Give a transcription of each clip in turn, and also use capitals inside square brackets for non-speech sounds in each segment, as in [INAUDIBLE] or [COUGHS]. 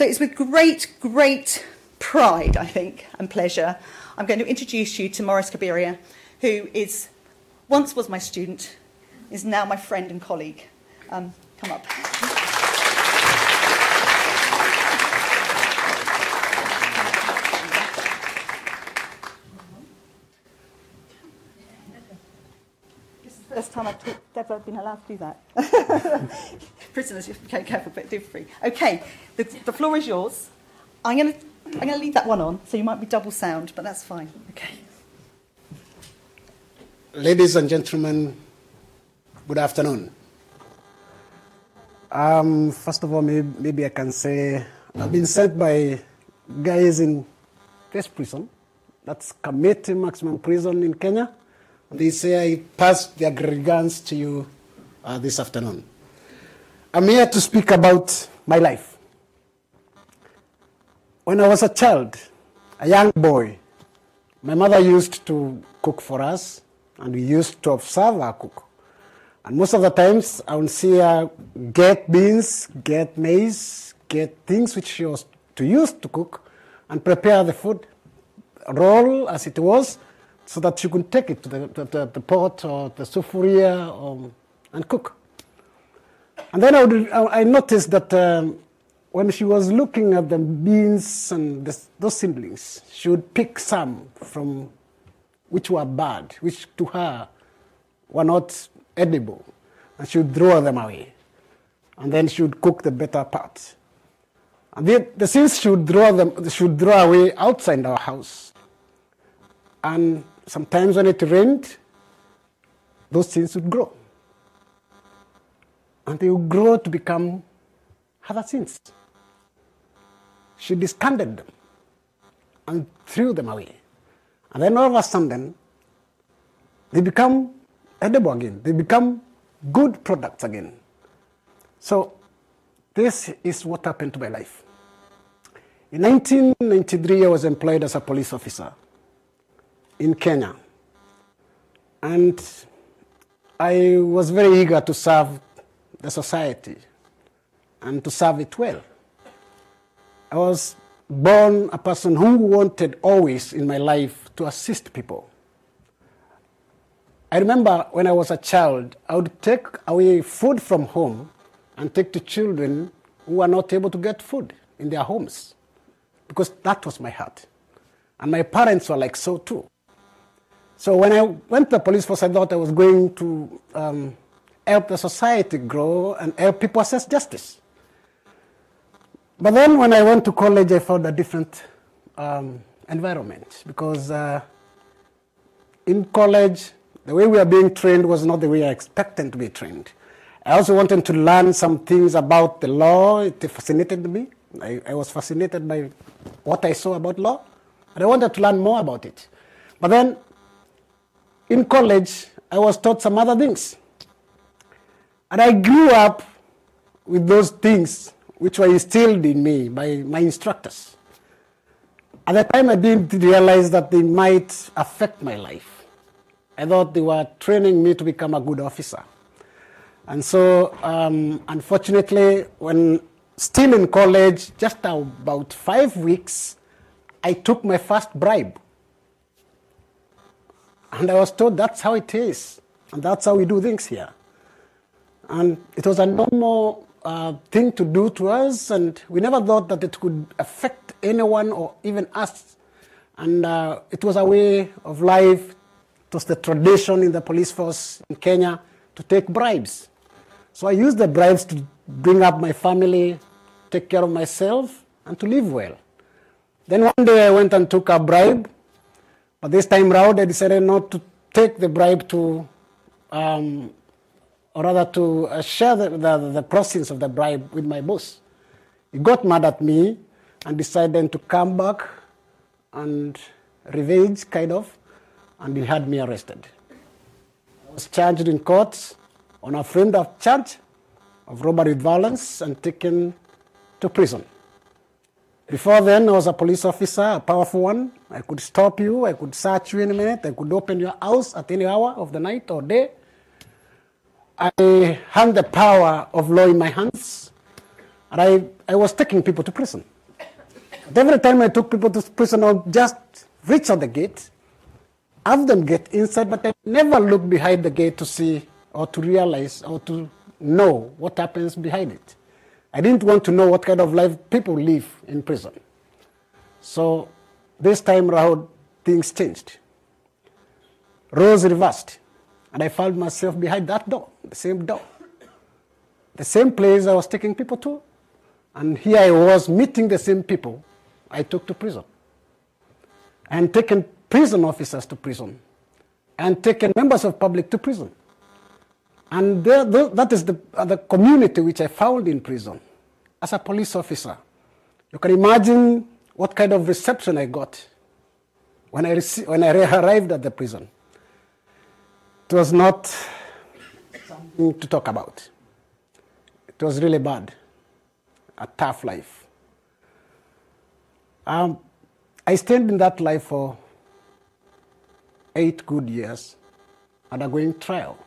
So it's with great, great pride, I think, and pleasure, I'm going to introduce you to Morris Kabeira, who is once was my student, is now my friend and colleague. Um, come up. First time I've ever been allowed to do that. [LAUGHS] Prisoners, you have to be careful, but do free. Okay, the, the floor is yours. I'm going to I'm going to leave that one on, so you might be double sound, but that's fine. Okay. Ladies and gentlemen, good afternoon. Um, first of all, maybe, maybe I can say I've been sent by guys in this prison, that's Kamiti Maximum Prison in Kenya. They say I passed their regards to you uh, this afternoon. I'm here to speak about my life. When I was a child, a young boy, my mother used to cook for us, and we used to observe her cook. And most of the times, I would see her get beans, get maize, get things which she was to use to cook, and prepare the food, roll as it was, so that she could take it to the, the, the, the pot or the sufuria or, and cook. And then I, would, I noticed that um, when she was looking at the beans and the, those siblings, she would pick some from which were bad, which to her were not edible, and she would throw them away. And then she would cook the better part. And the, the seeds she would throw them, she would throw away outside our house. And sometimes when it rained, those seeds would grow. And they would grow to become other seeds. She discarded them and threw them away. And then all of a sudden, they become edible again. They become good products again. So this is what happened to my life. In 1993, I was employed as a police officer in Kenya. And I was very eager to serve the society and to serve it well. I was born a person who wanted always in my life to assist people. I remember when I was a child, I would take away food from home and take to children who were not able to get food in their homes because that was my heart. And my parents were like so too. So when I went to the police force, I thought I was going to um, help the society grow and help people access justice. But then when I went to college, I found a different um, environment because uh, in college, the way we are being trained was not the way I expected to be trained. I also wanted to learn some things about the law. It fascinated me. I, I was fascinated by what I saw about law, and I wanted to learn more about it. But then in college, I was taught some other things. And I grew up with those things which were instilled in me by my instructors. At the time, I didn't realize that they might affect my life. I thought they were training me to become a good officer. And so, um, unfortunately, when still in college, just about five weeks, I took my first bribe. And I was told that's how it is, and that's how we do things here. And it was a normal uh, thing to do to us, and we never thought that it could affect anyone or even us. And uh, it was a way of life. It was the tradition in the police force in Kenya to take bribes. So I used the bribes to bring up my family, take care of myself, and to live well. Then one day I went and took a bribe but this time round, I decided not to take the bribe to, um, or rather to uh, share the, the, the proceeds of the bribe with my boss. He got mad at me and decided to come back and revenge, kind of, and he had me arrested. I was charged in court on a framed of charge of robbery with violence and taken to prison. Before then, I was a police officer, a powerful one. I could stop you, I could search you in a minute, I could open your house at any hour of the night or day. I had the power of law in my hands, And I, I was taking people to prison. But every time I took people to prison, I would just reach out the gate, have them get inside, but I never look behind the gate to see or to realize or to know what happens behind it. I didn't want to know what kind of life people live in prison. So this time around, things changed. Roles reversed, and I found myself behind that door, the same door, the same place I was taking people to, and here I was meeting the same people I took to prison, and taking prison officers to prison, and taking members of public to prison. And there, that is the, uh, the community which I found in prison as a police officer. You can imagine what kind of reception I got when I, rece- when I arrived at the prison. It was not something to talk about. It was really bad, a tough life. Um, I stayed in that life for eight good years, undergoing trial.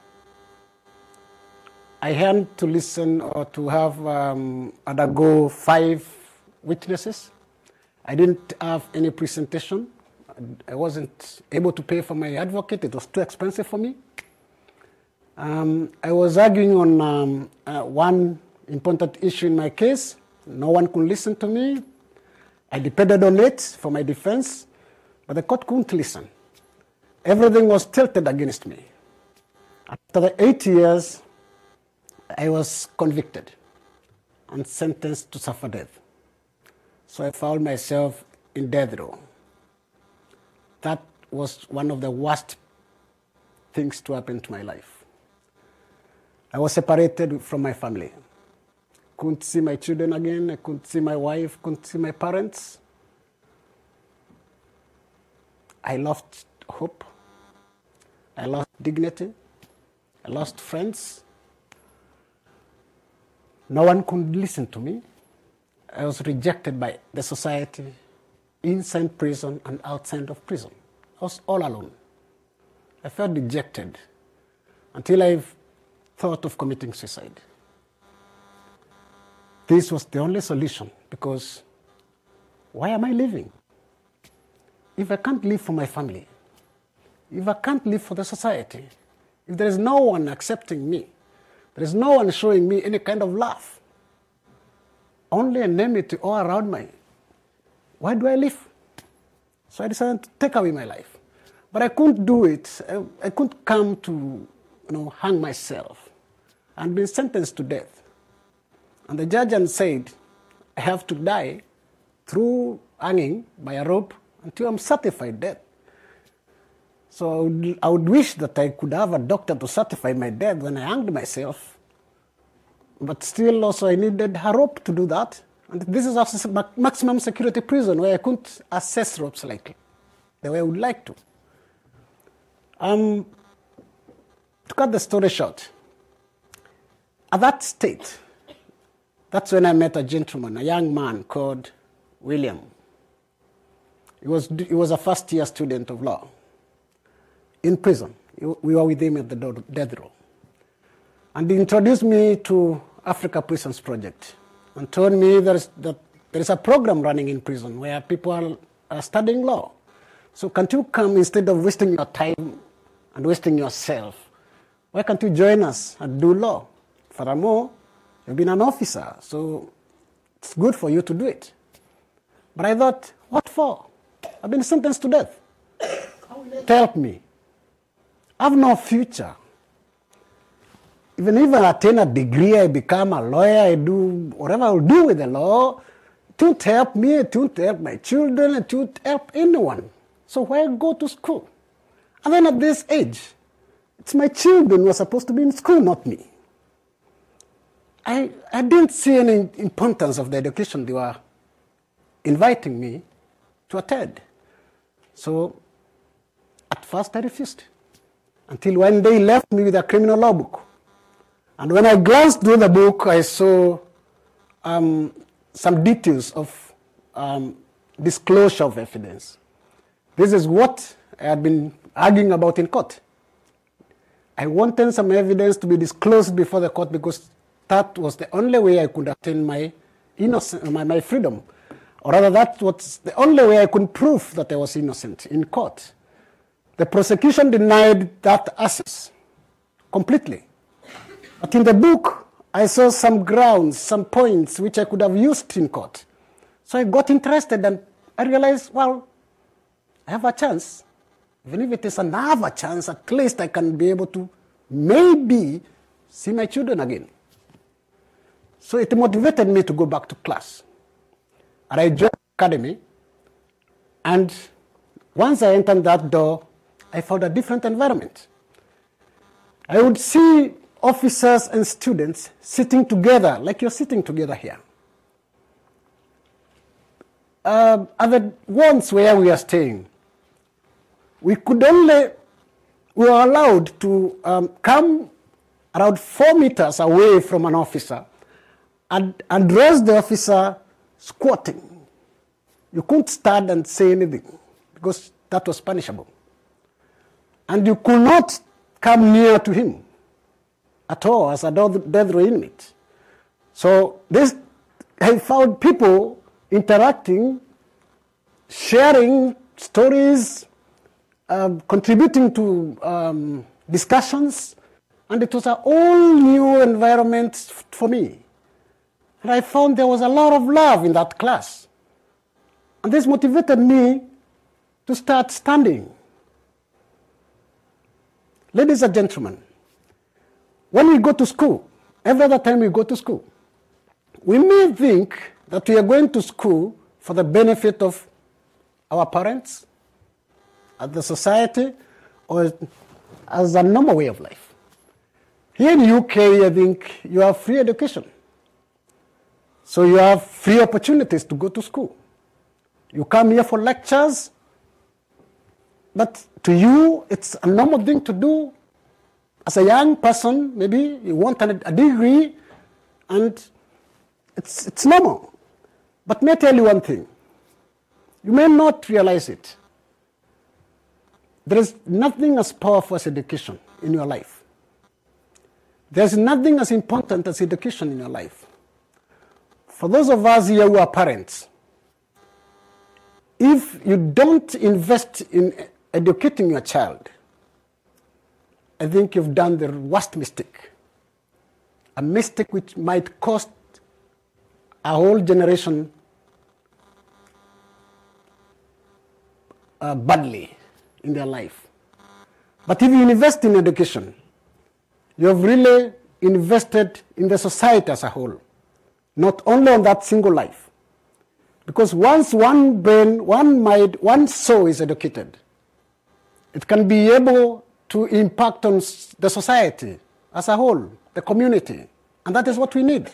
I had to listen or to have um, undergo five witnesses. I didn't have any presentation. I wasn't able to pay for my advocate. It was too expensive for me. Um, I was arguing on um, uh, one important issue in my case. No one could listen to me. I depended on it for my defense, but the court couldn't listen. Everything was tilted against me. After the eight years, I was convicted and sentenced to suffer death. So I found myself in death row. That was one of the worst things to happen to my life. I was separated from my family. Couldn't see my children again. I couldn't see my wife. Couldn't see my parents. I lost hope. I lost dignity. I lost friends. No one could listen to me. I was rejected by the society, inside prison and outside of prison. I was all alone. I felt dejected until I thought of committing suicide. This was the only solution because why am I living? If I can't live for my family, if I can't live for the society, if there is no one accepting me, there is no one showing me any kind of love, only enmity all around me, why do I live? So I decided to take away my life. But I couldn't do it. I, I couldn't come to you know, hang myself and be sentenced to death. And the judge and said, I have to die through hanging by a rope until I'm certified dead. So I would, I would, wish that I could have a doctor to certify my death when I hanged myself. But still, also, I needed a rope to do that. And this is a maximum security prison where I couldn't access ropes like the way I would like to. Um, to cut the story short, at that state, that's when I met a gentleman, a young man called William. He was, he was a first year student of law in prison. We were with him at the death row. And he introduced me to Africa Prisons Project and told me there's, that there is a program running in prison where people are, are studying law. So can't you come instead of wasting your time and wasting yourself? Why can't you join us and do law? Furthermore, you've been an officer, so it's good for you to do it. But I thought, what for? I've been sentenced to death. Help me. I have no future. Even if I attain a degree, I become a lawyer, I do whatever I'll do with the law, it won't help me, it won't help my children, it won't help anyone. So why go to school? And then at this age, it's my children who are supposed to be in school, not me. I, I didn't see any importance of the education they were inviting me to attend. So at first I refused until one day he left me with a criminal law book. And when I glanced through the book, I saw um, some details of um, disclosure of evidence. This is what I had been arguing about in court. I wanted some evidence to be disclosed before the court because that was the only way I could attain my innocence, my, my freedom. Or rather, that was the only way I could prove that I was innocent in court. The prosecution denied that access completely. But in the book, I saw some grounds, some points which I could have used in court. So I got interested and I realized, well, I have a chance. Even if it is another chance, at least I can be able to maybe see my children again. So it motivated me to go back to class. And I joined the academy. And once I entered that door, I found a different environment. I would see officers and students sitting together, like you're sitting together here. Uh, at the ones where we are staying, we could only, we were allowed to um, come around four meters away from an officer and address the officer squatting. You couldn't stand and say anything because that was punishable. And you could not come near to him at all as a death row inmate. So this, I found people interacting, sharing stories, um, contributing to um, discussions, and it was a all new environment for me. And I found there was a lot of love in that class. And this motivated me to start standing. Ladies and gentlemen, when we go to school, every other time we go to school, we may think that we are going to school for the benefit of our parents, of the society, or as a normal way of life. Here in UK, I think you have free education. So you have free opportunities to go to school. You come here for lectures, but to you, it's a normal thing to do. As a young person, maybe you want a degree, and it's, it's normal. But may I tell you one thing? You may not realize it. There is nothing as powerful as education in your life. There's nothing as important as education in your life. For those of us here who are parents, if you don't invest in educating your child, I think you've done the worst mistake. A mistake which might cost a whole generation uh, badly in their life. But if you invest in education, you have really invested in the society as a whole, not only on that single life. Because once one brain, one mind, one soul is educated, it can be able to impact on the society as a whole, the community. And that is what we need.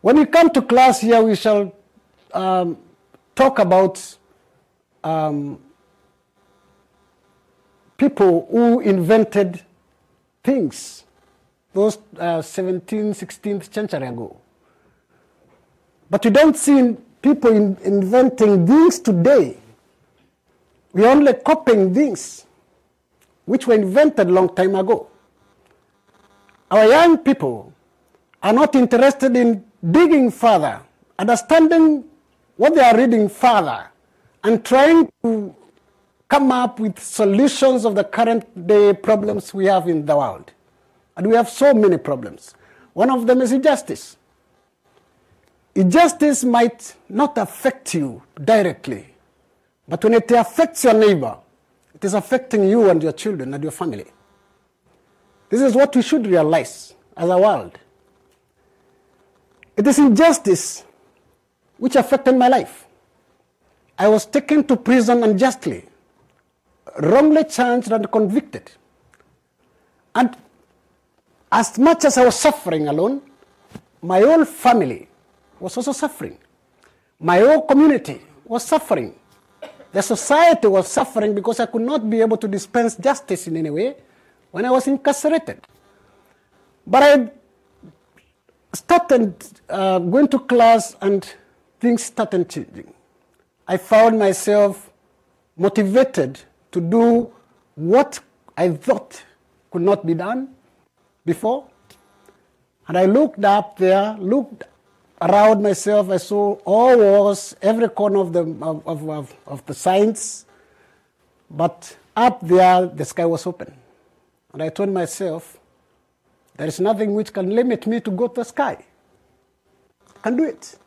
When we come to class here, we shall um, talk about um, people who invented things those uh, 17th, 16th century ago. But you don't see people in inventing things today. We're only copying things which were invented long time ago. Our young people are not interested in digging further, understanding what they are reading further, and trying to come up with solutions of the current day problems we have in the world. And we have so many problems. One of them is injustice. Injustice might not affect you directly, but when it affects your neighbor, it is affecting you and your children and your family. This is what we should realize as a world. It is injustice which affected my life. I was taken to prison unjustly, wrongly charged and convicted. And as much as I was suffering alone, my whole family was also suffering. My whole community was suffering. The society was suffering because I could not be able to dispense justice in any way when I was incarcerated. But I started uh, going to class and things started changing. I found myself motivated to do what I thought could not be done before. And I looked up there, looked around myself, I saw all walls, every corner of the, of, of, of, the signs. But up there, the sky was open. And I told myself, there is nothing which can limit me to go to the sky. I can do it.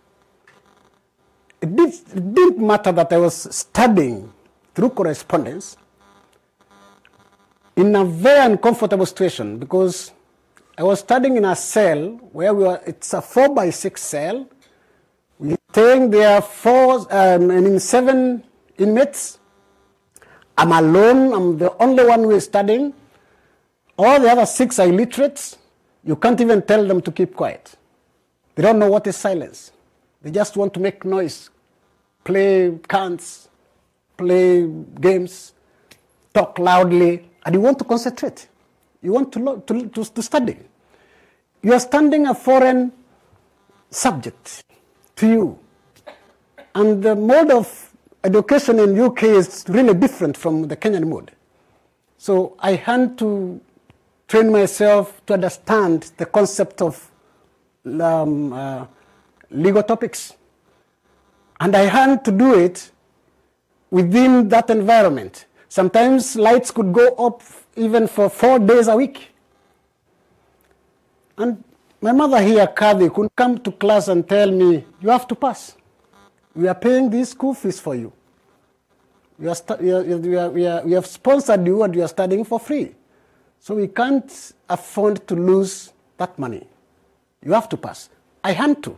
It, did, it didn't matter that I was studying through correspondence in a very uncomfortable situation because I was studying in a cell where we were, it's a four by six cell. We staying there four, um, and in seven inmates. I'm alone, I'm the only one who is studying. All the other six are illiterates. You can't even tell them to keep quiet. They don't know what is silence. They just want to make noise, play cants, play games, talk loudly, and you want to concentrate. You want to, to, to, to study. You are studying a foreign subject to you. And the mode of education in UK is really different from the Kenyan mode. So I had to train myself to understand the concept of um, uh, legal topics. And I had to do it within that environment. Sometimes lights could go up even for four days a week. And my mother here, Kathy, could come to class and tell me, You have to pass. We are paying these school fees for you. We, are we, are, we, are, we, are, we have sponsored you and you are studying for free. So we can't afford to lose that money. You have to pass. I had to.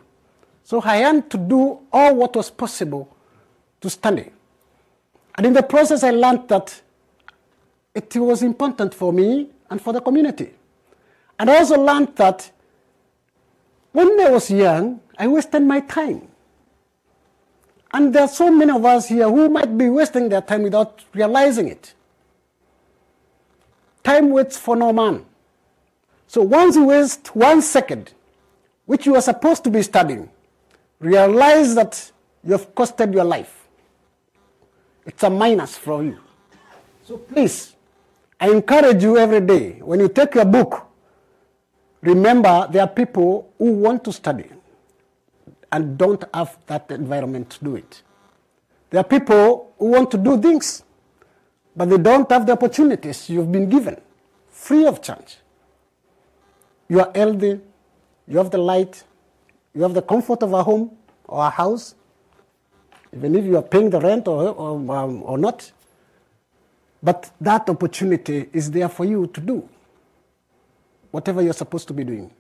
So I had to do all what was possible to study. And in the process, I learned that it was important for me and for the community. And I also learned that when I was young, I wasted my time. And there are so many of us here who might be wasting their time without realizing it. Time waits for no man. So once you waste one second, which you are supposed to be studying, realize that you have costed your life. It's a minus for you. So please, I encourage you every day, when you take your book, remember there are people who want to study and don't have that environment to do it. There are people who want to do things, but they don't have the opportunities you've been given, free of charge. You are healthy, you have the light, you have the comfort of a home or a house, even if you are paying the rent or, or, um, or not. But that opportunity is there for you to do whatever you're supposed to be doing.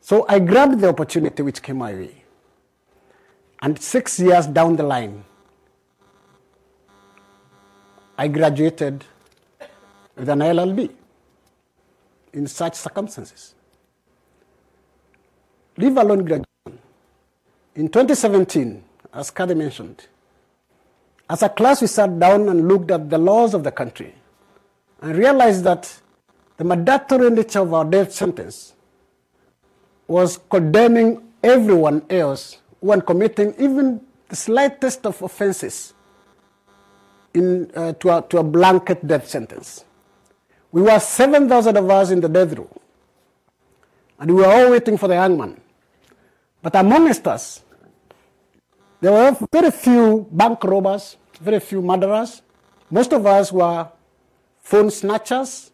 So I grabbed the opportunity which came my way. And six years down the line, I graduated with an LLB in such circumstances. Leave alone graduation. In 2017, as Kade mentioned, as a class we sat down and looked at the laws of the country and realized that the mandatory nature of our death sentence was condemning everyone else when committing even the slightest of offenses in, uh, to, a, to a blanket death sentence. We were 7,000 of us in the death row, and we were all waiting for the hangman. But amongst us, there were very few bank robbers, very few murderers. Most of us were phone snatchers,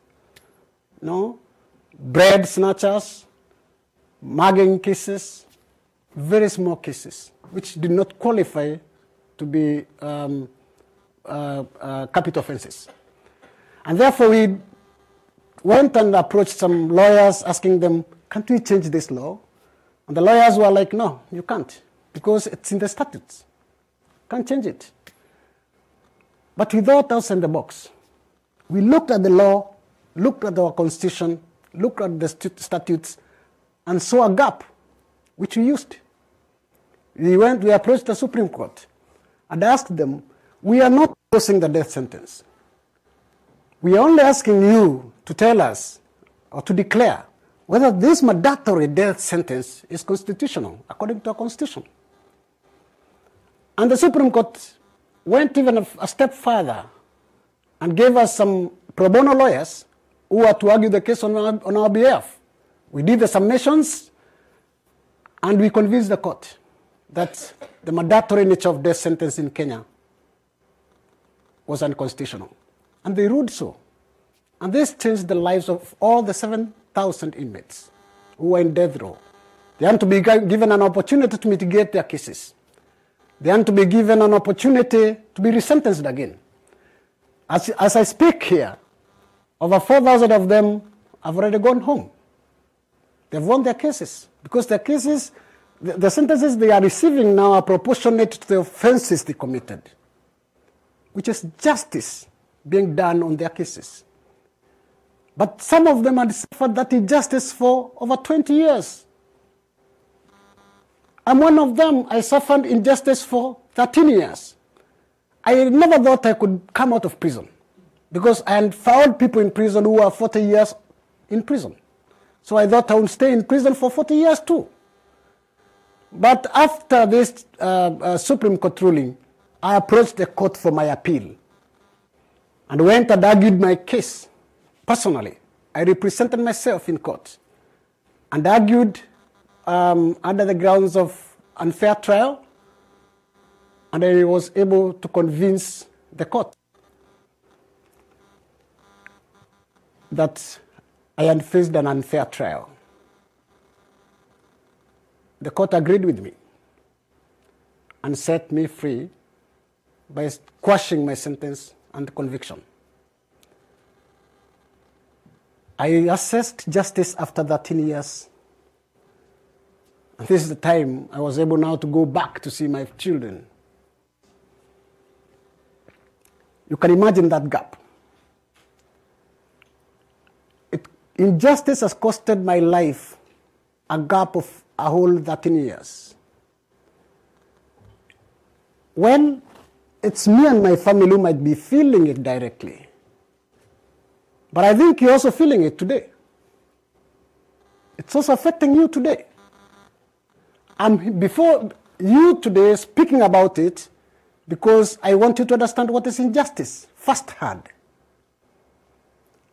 no, bread snatchers, mugging cases, very small cases, which did not qualify to be um, uh, uh, capital offenses. And therefore, we went and approached some lawyers asking them, can't we change this law? And the lawyers were like, no, you can't because it's in the statutes. Can't change it. But without us in the box, we looked at the law, looked at our constitution, looked at the statutes, and saw a gap, which we used. We went, we approached the Supreme Court and asked them, we are not imposing the death sentence. We are only asking you to tell us or to declare whether this mandatory death sentence is constitutional according to our constitution. And the Supreme Court went even a, a step further and gave us some pro bono lawyers who were to argue the case on our, on our behalf. We did the submissions, And we convinced the court that the mandatory nature of death sentence in Kenya was unconstitutional. And they ruled so. And this changed the lives of all the 7,000 inmates who were in death row. They had to be given an opportunity to mitigate their cases. They had to be given an opportunity to be resentenced again. As, as I speak here, over 4,000 of them have already gone home. They've won their cases because their cases, the, the sentences they are receiving now are proportionate to the offenses they committed, which is justice being done on their cases. But some of them had suffered that injustice for over 20 years. I'm one of them. I suffered injustice for 13 years. I never thought I could come out of prison because I had found people in prison who were 40 years in prison. So I thought I would stay in prison for 40 years too. But after this uh, uh, Supreme Court ruling, I approached the court for my appeal and went and argued my case personally. I represented myself in court and argued um, under the grounds of unfair trial, and I was able to convince the court that I had faced an unfair trial. The court agreed with me and set me free by quashing my sentence and conviction. I assessed justice after 13 years. This is the time I was able now to go back to see my children. You can imagine that gap. It, injustice has costed my life a gap of a whole 13 years. When it's me and my family who might be feeling it directly, but I think you're also feeling it today. It's also affecting you today. I'm before you today speaking about it because I want you to understand what is injustice firsthand.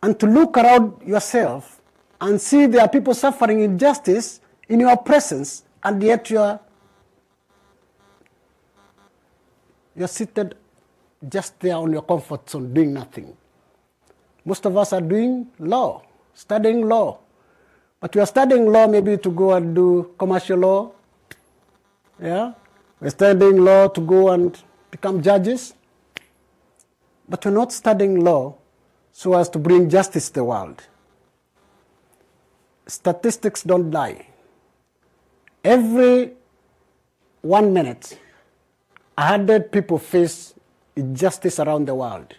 And to look around yourself and see there are people suffering injustice in your presence, and yet you're, you're seated just there on your comfort zone doing nothing. Most of us are doing law, studying law. But are studying law maybe to go and do commercial law. Yeah? We're studying law to go and become judges. But we're not studying law so as to bring justice to the world. Statistics don't lie. Every one minute, a hundred people face injustice around the world.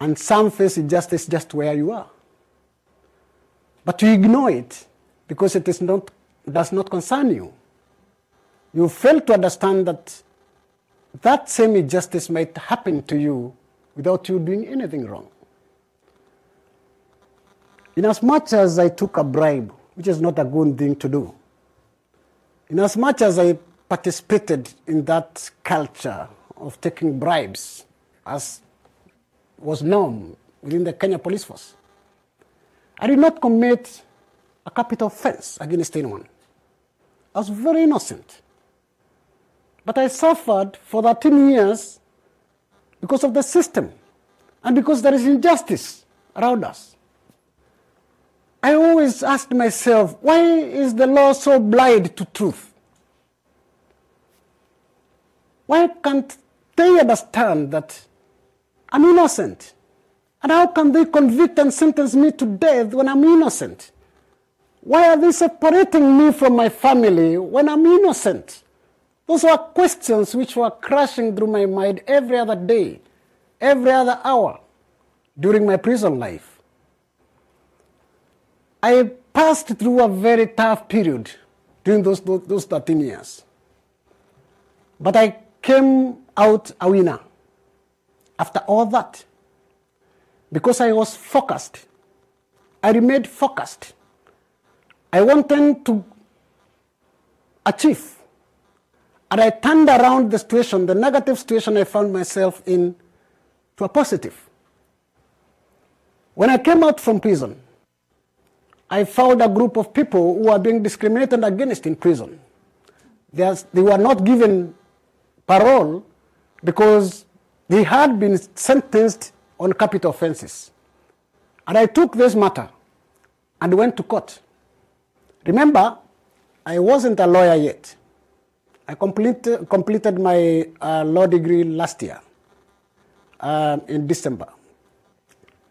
And some face injustice just where you are. But you ignore it because it is not, does not concern you. You fail to understand that that same injustice might happen to you without you doing anything wrong. Inasmuch as I took a bribe, which is not a good thing to do, inasmuch as I participated in that culture of taking bribes as was known within the Kenya Police Force. I did not commit a capital offense against anyone. I was very innocent. But I suffered for 13 years because of the system and because there is injustice around us. I always asked myself, why is the law so blind to truth? Why can't they understand that I'm innocent. And how can they convict and sentence me to death when I'm innocent? Why are they separating me from my family when I'm innocent? Those were questions which were crashing through my mind every other day, every other hour during my prison life. I passed through a very tough period during those, those, those 13 years. But I came out a winner after all that, because I was focused, I remained focused. I wanted to achieve. And I turned around the situation, the negative situation I found myself in, to a positive. When I came out from prison, I found a group of people who were being discriminated against in prison. They were not given parole because they had been sentenced on capital offenses. And I took this matter and went to court. Remember, I wasn't a lawyer yet. I complete, completed my uh, law degree last year uh, in December.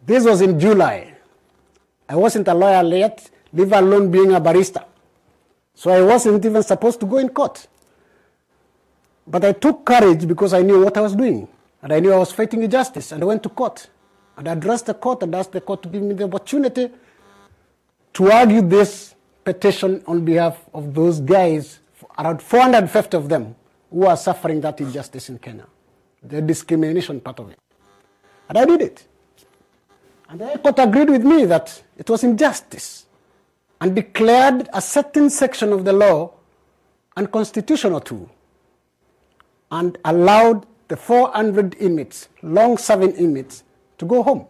This was in July. I wasn't a lawyer yet, leave alone being a barrister. So I wasn't even supposed to go in court. But I took courage because I knew what I was doing. And I knew I was fighting injustice. And I went to court. And I addressed the court and asked the court to give me the opportunity to argue this petition on behalf of those guys, around 450 of them, who are suffering that injustice in Kenya, the discrimination part of it. And I did it. And the court agreed with me that it was injustice and declared a certain section of the law unconstitutional too and allowed the 400 inmates, long serving inmates, to go home.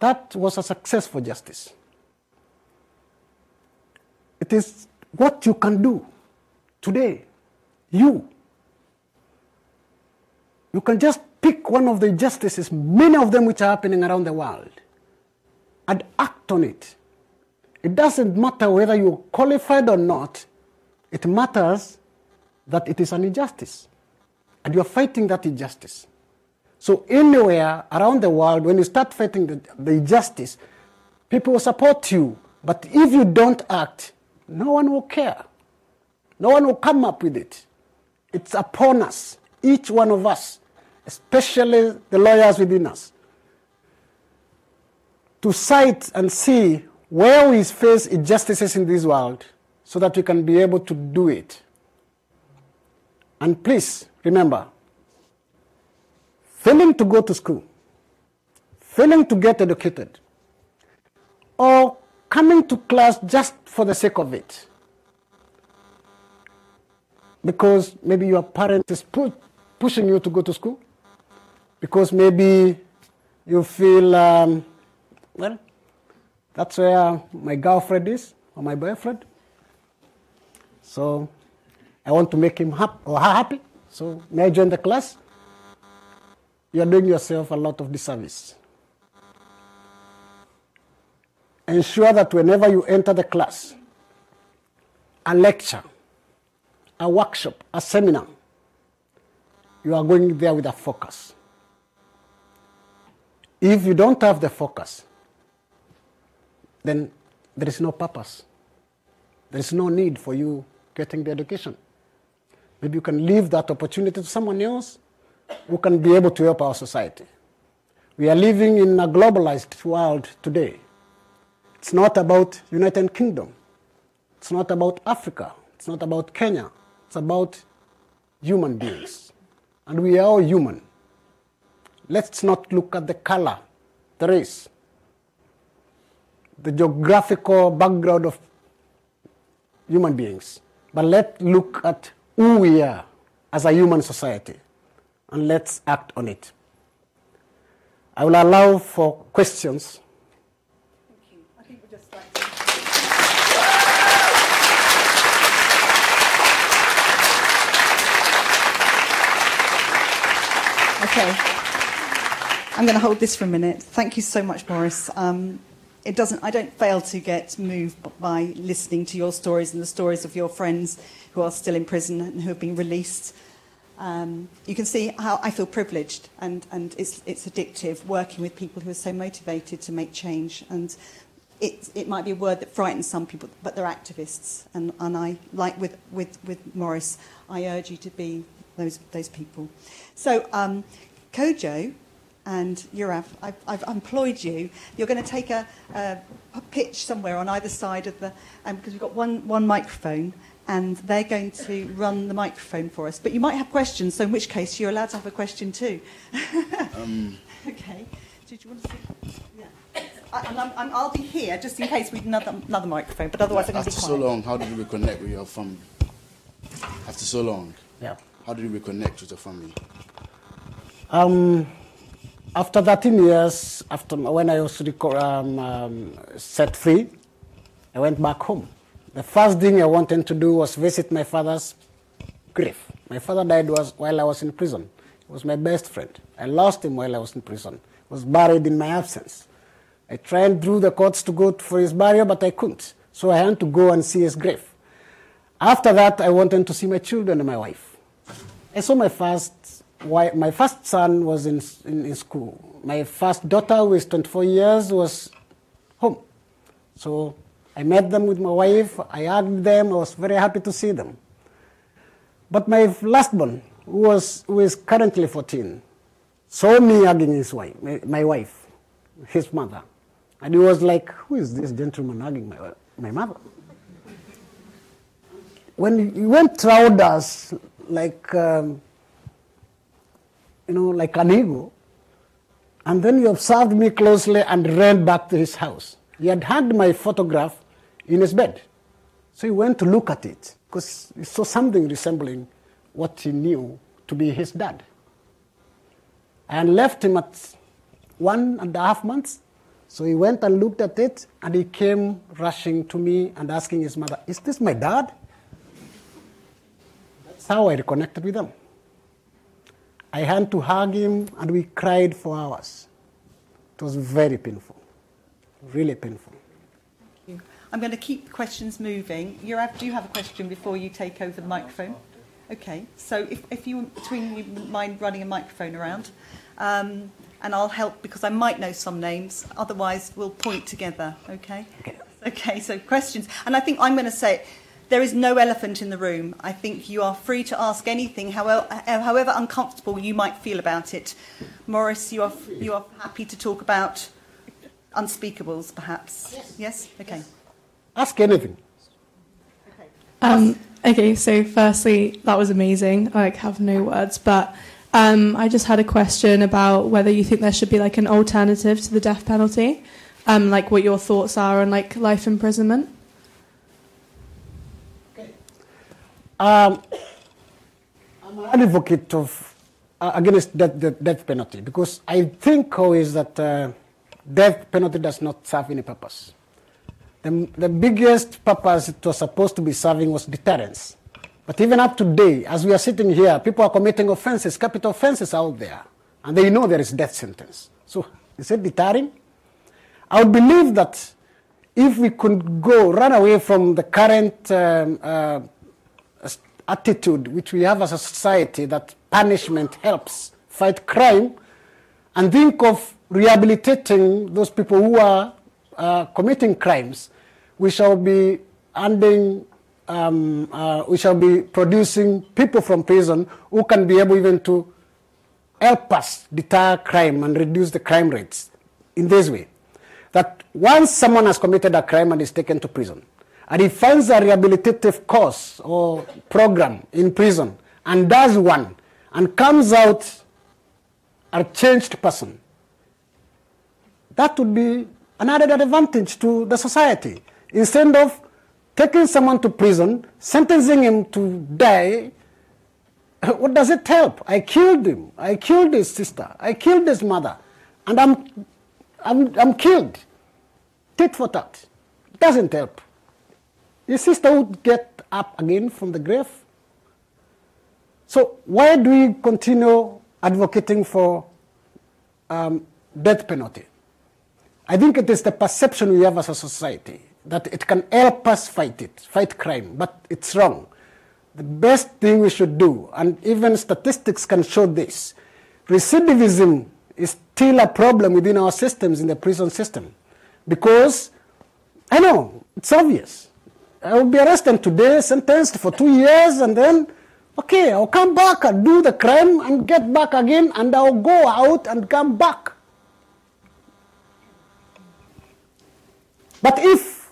That was a success for justice. It is what you can do today. You. You can just pick one of the injustices, many of them which are happening around the world, and act on it. It doesn't matter whether you're qualified or not, it matters that it is an injustice. And you're fighting that injustice. So, anywhere around the world, when you start fighting the, the injustice, people will support you. But if you don't act, no one will care. No one will come up with it. It's upon us, each one of us, especially the lawyers within us, to sight and see where we face injustices in this world so that we can be able to do it. And please remember, failing to go to school, failing to get educated, or coming to class just for the sake of it, because maybe your parent is pu- pushing you to go to school, because maybe you feel, um, well, that's where my girlfriend is or my boyfriend. So I want to make him or her happy. So may I join the class? You are doing yourself a lot of disservice. Ensure that whenever you enter the class, a lecture, a workshop, a seminar, you are going there with a focus. If you don't have the focus, then there is no purpose. There is no need for you getting the education. Maybe you can leave that opportunity to someone else who can be able to help our society. We are living in a globalized world today. It's not about United Kingdom. It's not about Africa. It's not about Kenya. It's about human beings. And we are all human. Let's not look at the color, the race, the geographical background of human beings, but let's look at who we are as a human society and let's act on it. I will allow for questions. Thank you. I think we'd just like to. Okay. I'm going to hold this for a minute. Thank you so much, Morris. Um, it doesn't. I don't fail to get moved by listening to your stories and the stories of your friends who are still in prison and who have been released. Um, you can see how I feel privileged, and, and it's, it's addictive working with people who are so motivated to make change. And it, it might be a word that frightens some people, but they're activists. And, and I, like with, with, with Morris, I urge you to be those, those people. So, um, Kojo and Yurav, I've, I've employed you. You're going to take a, a, a pitch somewhere on either side of the, um, because we've got one, one microphone, and they're going to run the microphone for us. But you might have questions, so in which case you're allowed to have a question too. [LAUGHS] Um, okay. Did you want to say? Yeah. I, and I'm, I'm, I'll be here just in case we need another, another microphone, but otherwise I'm going to after be so long, how did you reconnect with your family? After so long, Yeah. How did you reconnect with your family? Um, after 13 years, after when I was um, um, set free, I went back home. The first thing I wanted to do was visit my father's grave. My father died was, while I was in prison. He was my best friend. I lost him while I was in prison. He was buried in my absence. I tried through the courts to go for his burial, but I couldn't. So I had to go and see his grave. After that, I wanted to see my children and my wife. I saw my first wife, my first son was in, in, in school. My first daughter, who is 24 years, was home. So I met them with my wife. I hugged them. I was very happy to see them. But my last one, who, was, who is currently 14, saw me hugging his wife, my, my wife, his mother. And he was like, Who is this gentleman hugging my, my mother? When he went around us like, um, you know, like an eagle, and then he observed me closely and ran back to his house. He had had my photograph in his bed. So he went to look at it because he saw something resembling what he knew to be his dad. And left him at one and a half months. So he went and looked at it, and he came rushing to me and asking his mother, Is this my dad? How I reconnected with him. I had to hug him, and we cried for hours. It was very painful, really painful. Thank you. I'm going to keep questions moving. Yurav, do you have a question before you take over the microphone? Okay, so if, if you between you mind running a microphone around, um, and I'll help because I might know some names. Otherwise, we'll point together. Okay. Okay. Okay. So questions, and I think I'm going to say. There is no elephant in the room. I think you are free to ask anything, however, however uncomfortable you might feel about it. Morris, you are, you are happy to talk about unspeakables, perhaps? Yes. Yes? Okay. Yes. Ask anything. Um, okay, so firstly, that was amazing. I like, have no words, but um, I just had a question about whether you think there should be like an alternative to the death penalty, um, like what your thoughts are on like life imprisonment. Okay. Um, I'm an advocate of uh, against death, the death penalty because I think always that uh, death penalty does not serve any purpose. The, the biggest purpose it was supposed to be serving was deterrence. But even up to today, as we are sitting here, people are committing offenses, capital offenses out there, and they know there is death sentence. So is it deterring? I would believe that if we could go, run away from the current um, uh, attitude which we have as a society that punishment helps fight crime, and think of rehabilitating those people who are uh, committing crimes, we shall be ending, um, uh, we shall be producing people from prison who can be able even to help us deter crime and reduce the crime rates in this way. That once someone has committed a crime and is taken to prison, and he finds a rehabilitative course or program in prison and does one and comes out a changed person, that would be an added advantage to the society. Instead of taking someone to prison, sentencing him to die, [LAUGHS] what does it help? I killed him. I killed his sister. I killed his mother. And I'm, I'm, I'm killed. Tit for tat. It doesn't help. His sister would get up again from the grave. So why do we continue advocating for um, death penalty? I think it is the perception we have as a society that it can help us fight it, fight crime, but it's wrong. The best thing we should do, and even statistics can show this, recidivism is still a problem within our systems in the prison system. Because, I know, it's obvious. I will be arrested today, sentenced for two years, and then, okay, I'll come back and do the crime and get back again, and I'll go out and come back. But if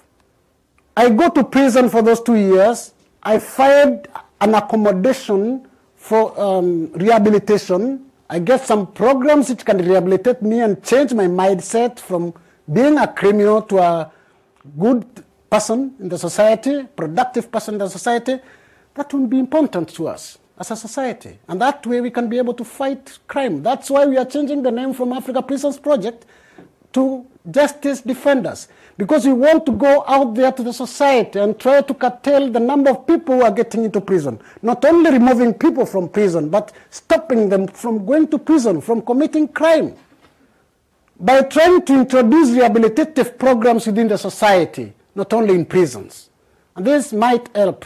I go to prison for those two years, I find an accommodation for um, rehabilitation. I get some programs which can rehabilitate me and change my mindset from being a criminal to a good person in the society, productive person in the society. That will be important to us as a society. And that way we can be able to fight crime. That's why we are changing the name from Africa Prisons Project to Justice Defenders. Because we want to go out there to the society and try to curtail the number of people who are getting into prison. Not only removing people from prison, but stopping them from going to prison, from committing crime. By trying to introduce rehabilitative programs within the society, not only in prisons. And this might help.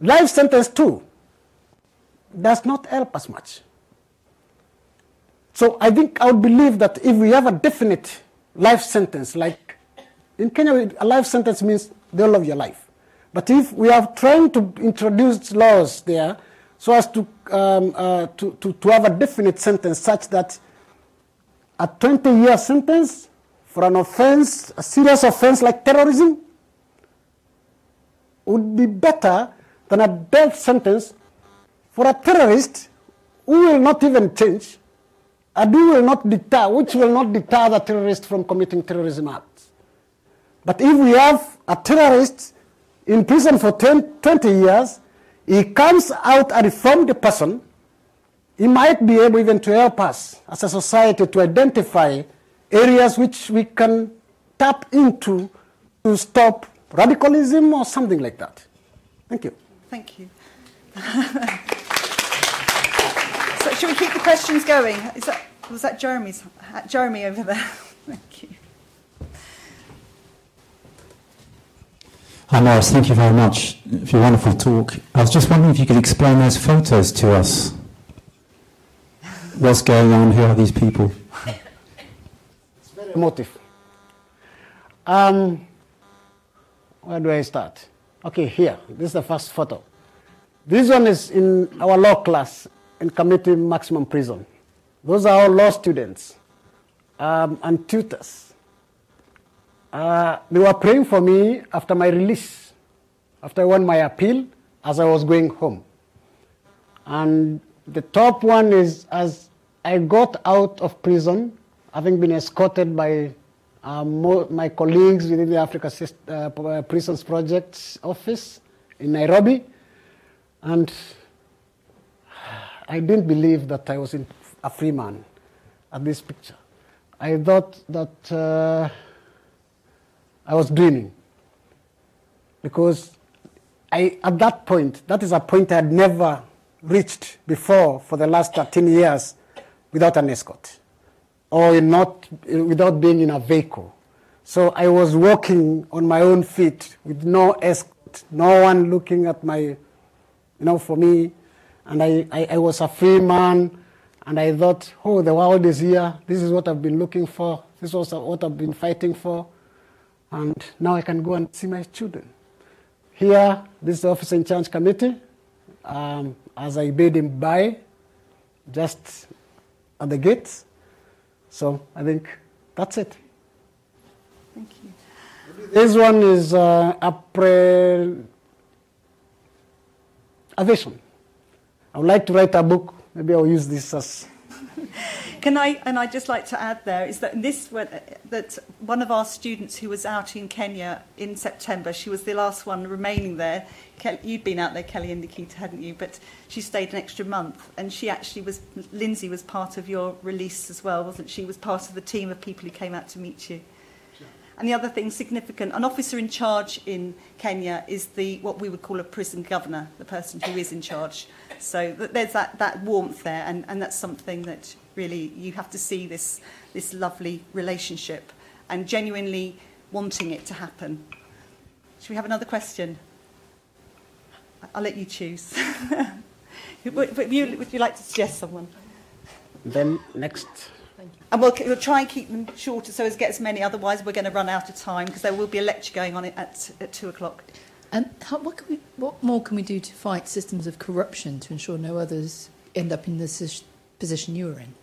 Life sentence, too, does not help as much. So I think I would believe that if we have a definite life sentence, like in Kenya, a life sentence means the whole of your life. But if we are trying to introduce laws there so as to, um, uh, to, to, to have a definite sentence such that a 20 year sentence for an offense, a serious offense like terrorism, would be better than a death sentence for a terrorist who will not even change and who will not deter, which will not deter the terrorist from committing terrorism acts. But if we have a terrorist in prison for 10, 20 years, he comes out a reformed person, he might be able even to help us as a society to identify areas which we can tap into to stop radicalism or something like that. Thank you. Thank you. so, shall we keep the questions going? Is that was that Jeremy's? Uh, Jeremy over there. [LAUGHS] Thank you. Hi Morris, thank you very much for your wonderful talk. I was just wondering if you could explain those photos to us. What's going on? Who are these people? Emotive. Um, where do I start? Okay, here. This is the first photo. This one is in our law class in Kamiti Maximum Prison. Those are all law students um, and tutors. Uh, they were praying for me after my release, after I won my appeal, as I was going home. And the top one is as I got out of prison, having been escorted by uh, my colleagues within the Africa uh, uh, Prisons Project office in Nairobi, and I didn't believe that I was in a free man at this picture. I thought that uh, I was dreaming. Because I, at that point, that is a point I had never reached before for the last 13 years without an escort or not, without being in a vehicle. So I was walking on my own feet with no escort, no one looking at my, you know, for me. And I, I, I was a free man. And I thought, oh, the world is here. This is what I've been looking for. This was what I've been fighting for. And now I can go and see my children. Here, this is the Officer in Charge Kamiti. Um, as I bid him bye, just at the gates. So I think that's it. Thank you. This one is uh, a pre a vision. I would like to write a book. Maybe I'll use this as. [LAUGHS] Can I? And I'd just like to add there is that this that one of our students who was out in Kenya in September, she was the last one remaining there. You'd been out there, Kelly and Nikita, hadn't you? But she stayed an extra month, and she actually was. Lindsay was part of your release as well, wasn't she? Was part of the team of people who came out to meet you. And the other thing significant, an officer in charge in Kenya is the what we would call a prison governor, the person who is in charge. So there's that, that warmth there, and, and that's something that really you have to see this, this lovely relationship and genuinely wanting it to happen. Should we have another question? I'll let you choose. [LAUGHS] would, you, would you like to suggest someone? Then next. And we'll, we'll try and keep them shorter so as to get as many, otherwise we're going to run out of time because there will be a lecture going on at, at two o'clock. And how, what, can we, what more can we do to fight systems of corruption to ensure no others end up in the position you are in?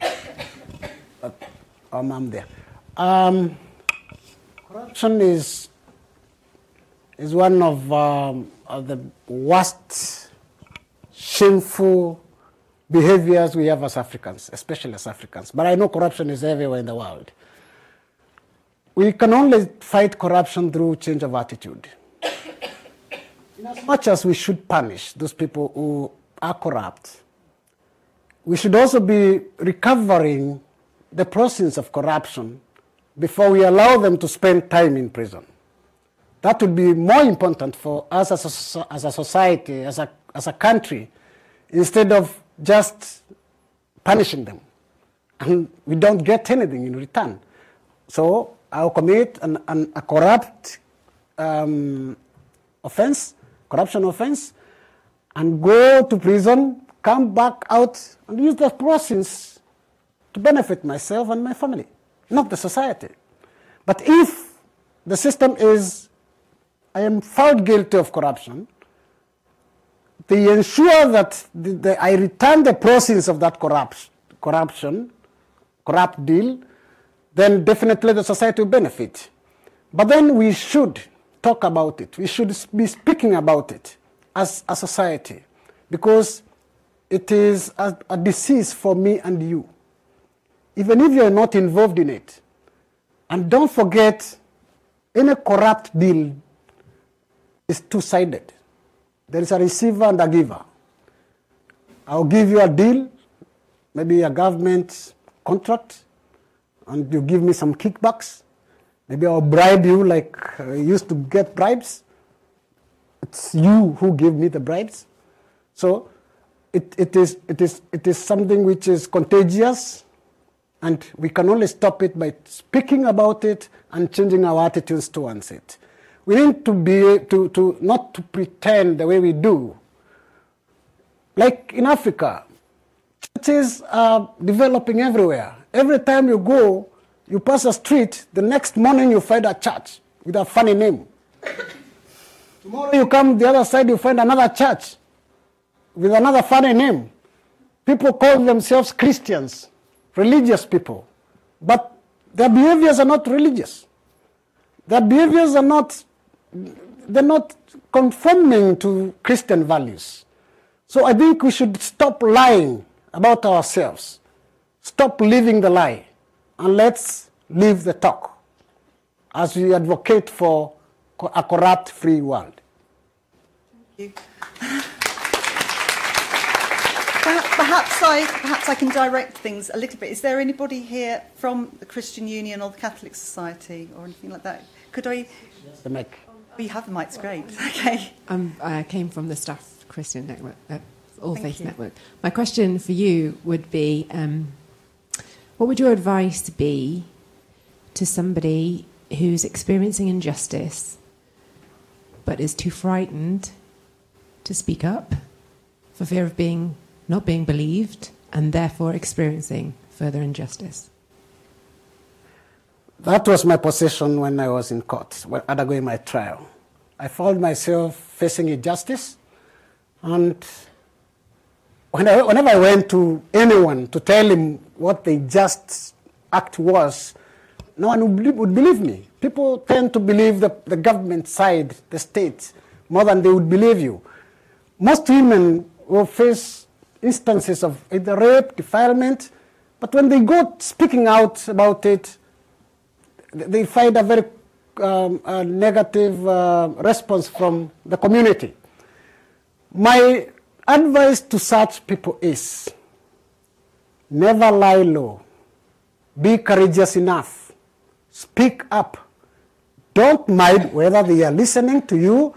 [COUGHS] Uh, um, I'm there. Um, corruption is is one of, um, of the worst shameful behaviors we have as Africans, especially as Africans. But I know corruption is everywhere in the world. We can only fight corruption through change of attitude. as much as we should punish those people who are corrupt, we should also be recovering the proceeds of corruption before we allow them to spend time in prison. That would be more important for us as a, as a society, as a, as a country, instead of just punishing them. And we don't get anything in return. So I'll commit an, an, a corrupt um, offense, corruption offense, and go to prison, come back out, and use that process to benefit myself and my family, not the society. But if the system is, I am found guilty of corruption, they ensure that the, the, I return the proceeds of that corrupt, corruption, corrupt deal, then definitely the society will benefit. But then we should talk about it. We should be speaking about it as a society because it is a, a disease for me and you. Even if you're not involved in it. And don't forget, any corrupt deal is two sided. There is a receiver and a giver. I'll give you a deal, maybe a government contract, and you give me some kickbacks. Maybe I'll bribe you like I used to get bribes. It's you who give me the bribes. So it, it, is, it, is, it is something which is contagious, and we can only stop it by speaking about it and changing our attitudes towards it. We need to be to, to not to pretend the way we do. Like in Africa, churches are developing everywhere. Every time you go, you pass a street, the next morning you find a church with a funny name. Tomorrow you come the other side, you find another church with another funny name. People call themselves Christians, religious people, but their behaviors are not religious. Their behaviors are not, they're not conforming to Christian values. So I think we should stop lying about ourselves. Stop living the lie and let's leave the talk as we advocate for a corrupt free world. Thank you. Perhaps I, perhaps I can direct things a little bit. Is there anybody here from the Christian Union or the Catholic Society or anything like that? Could I? The mic. Oh, you have the mic. It's great. [LAUGHS] Okay. Um, I came from the Staff Christian Network, uh, All Thank Faith you. Network. My question for you would be um, what would your advice be to somebody who's experiencing injustice but is too frightened to speak up for fear of being not being believed and therefore experiencing further injustice? That was my position when I was in court, when undergoing my trial. I found myself facing injustice, and whenever I went to anyone to tell him what the just act was, no one would believe, would believe me. People tend to believe the, the government side, the state, more than they would believe you. Most women will face instances of either rape, defilement, but when they go speaking out about it, they find a very um, a negative uh, response from the community. My advice to such people is never lie low, be courageous enough, speak up. Don't mind whether they are listening to you,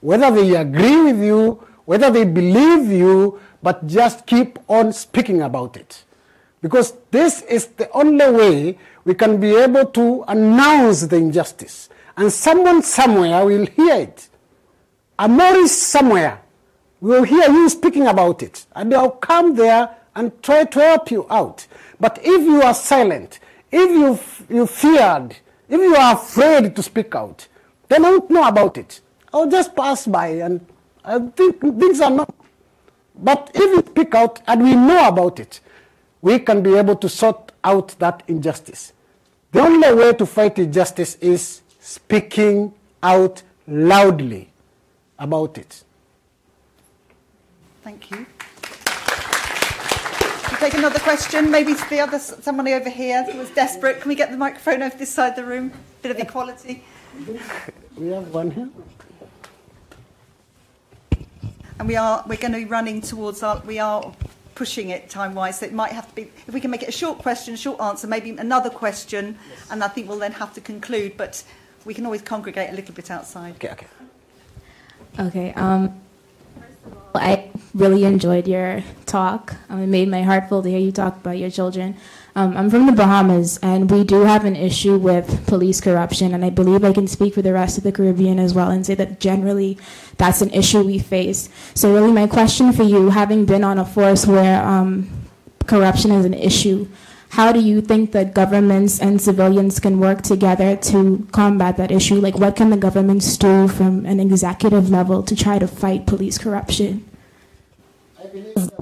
whether they agree with you, whether they believe you, but just keep on speaking about it. Because this is the only way we can be able to announce the injustice. And someone somewhere will hear it. A Morris somewhere will hear you speaking about it. And they'll come there and try to help you out. But if you are silent, if you, you feared, if you are afraid to speak out, then I don't know about it. I'll just pass by and I think things are not. But if you speak out and we know about it, we can be able to sort out that injustice. The only way to fight injustice is speaking out loudly about it. Thank you. We'll take another question. Maybe to the other somebody over here who was desperate. Can we get the microphone over this side of the room? A Bit of equality. We have one here. and we are we're going to be running towards our we are pushing it time wise. So it might have to be if we can make it a short question, short answer, maybe another question, and I think we'll then have to conclude. But we can always congregate a little bit outside. Okay, okay. Okay. Um, I really enjoyed your talk. Um, it made my heart full to hear you talk about your children. Um, I'm from the Bahamas, and we do have an issue with police corruption, and I believe I can speak for the rest of the Caribbean as well and say that generally that's an issue we face. So, really, my question for you, having been on a force where um, corruption is an issue, how do you think that governments and civilians can work together to combat that issue? Like, what can the governments do from an executive level to try to fight police corruption? i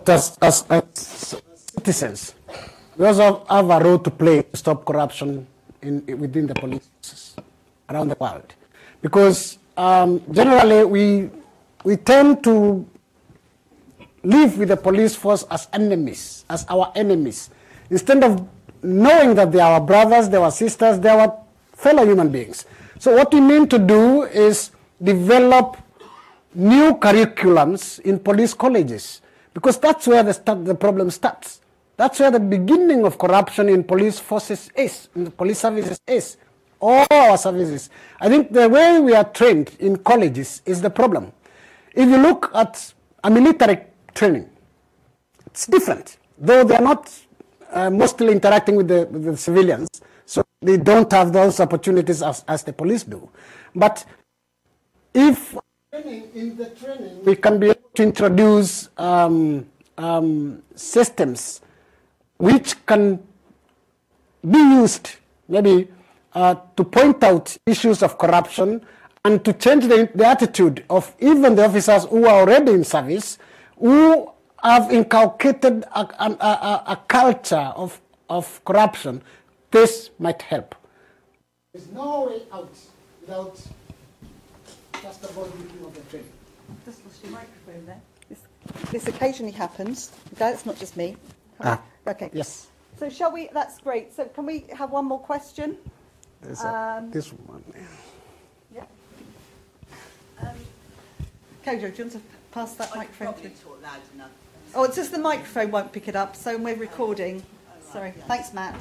As, as, as citizens, we also have a role to play to stop corruption in, within the police around the world. Because um, generally we, we tend to live with the police force as enemies, as our enemies, instead of knowing that they are our brothers, they are sisters, they are fellow human beings. So what we mean to do is develop new curriculums in police colleges, because that's where the, start, the problem starts. That's where the beginning of corruption in police forces is, in the police services is, all our services. I think the way we are trained in colleges is the problem. If you look at a military training, it's different, though they are not uh, mostly interacting with the, with the civilians, so they don't have those opportunities as, as the police do. But if in the training we can be able to introduce um, um, systems which can be used maybe uh, to point out issues of corruption and to change the, the, attitude of even the officers who are already in service, who have inculcated a, a, a, a culture of, of corruption, this might help. There's no way out without just about of the training. Just lost your microphone there. This, this occasionally happens. That's not just me. Ah. Okay. Yes. So shall we? That's great. So can we have one more question? There's a, Um, this one. Yeah. Um, Kojo, do you want to pass that microphone through? Oh, it's just the microphone won't pick it up, so we're recording. Sorry. Thanks, Matt.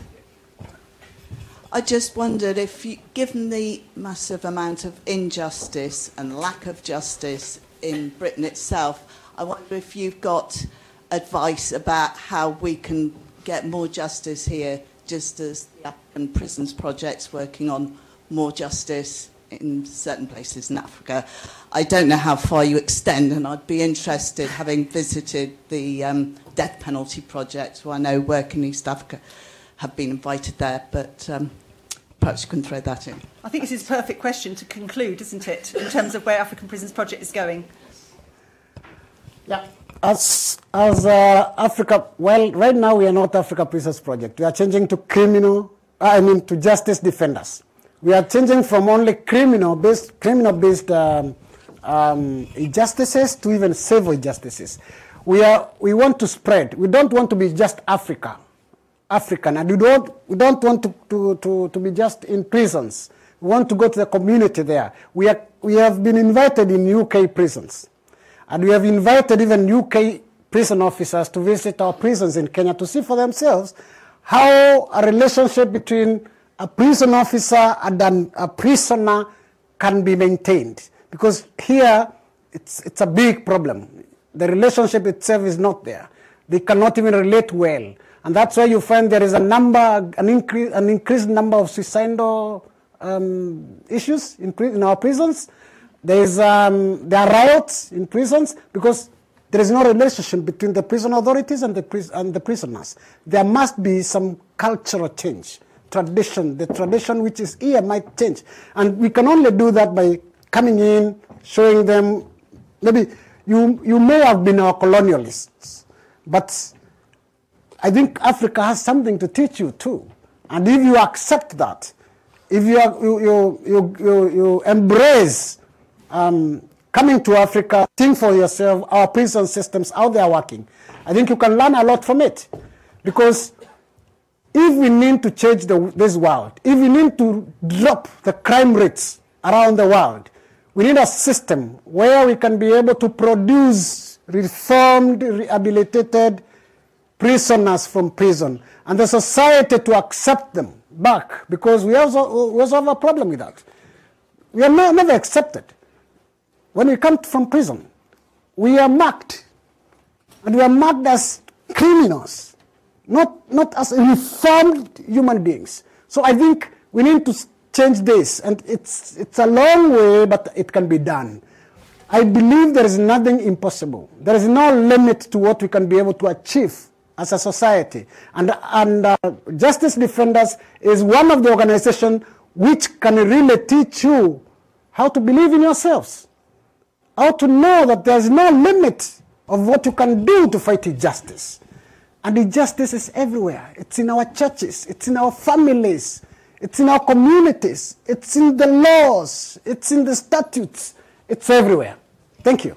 I just wondered if, you, given the massive amount of injustice and lack of justice in Britain itself, I wonder if you've got advice about how we can get more justice here, just as the African Prisons Project's working on more justice in certain places in Africa. I don't know how far you extend, and I'd be interested, having visited the um, Death Penalty Project, who I know work in East Africa, have been invited there, but um, perhaps you can throw that in. I think this is a perfect question to conclude, isn't it, in terms of where African Prisons Project is going? Yeah. As, as uh, Africa, well, right now we are not Africa Prisons Project. We are changing to criminal, I mean to justice defenders. We are changing from only criminal based, criminal based um, um, injustices to even civil injustices. We, are, we want to spread. We don't want to be just Africa, African, and we don't, we don't want to, to, to, to be just in prisons. We want to go to the community there. We, are, we have been invited in UK prisons. And we have invited even UK prison officers to visit our prisons in Kenya to see for themselves how a relationship between a prison officer and an, a prisoner can be maintained. Because here, it's, it's a big problem. The relationship itself is not there. They cannot even relate well. And that's why you find there is a number, an, increase, an increased number of suicidal um, issues in, in our prisons. There, is, um, there are riots in prisons because there is no relationship between the prison authorities and the, and the prisoners. There must be some cultural change, tradition. The tradition which is here might change. And we can only do that by coming in, showing them, maybe you, you may have been our colonialists, but I think Africa has something to teach you too. And if you accept that, if you, you, you, you, you embrace um, coming to Africa, think for yourself, our prison systems, how they are working. I think you can learn a lot from it. Because if we need to change the, this world, if we need to drop the crime rates around the world, we need a system where we can be able to produce reformed, rehabilitated prisoners from prison, and the society to accept them back because we also, we also have a problem with that. We are no, never accepted. When we come from prison, we are marked, and we are marked as criminals, not, not as reformed human beings. So I think we need to change this, and it's, it's a long way, but it can be done. I believe there is nothing impossible. There is no limit to what we can be able to achieve as a society. And, and uh, Justice Defenders is one of the organizations which can really teach you how to believe in yourselves, how to know that there is no limit of what you can do to fight injustice. And injustice is everywhere. It's in our churches, it's in our families, it's in our communities, it's in the laws, it's in the statutes, it's everywhere. Thank you.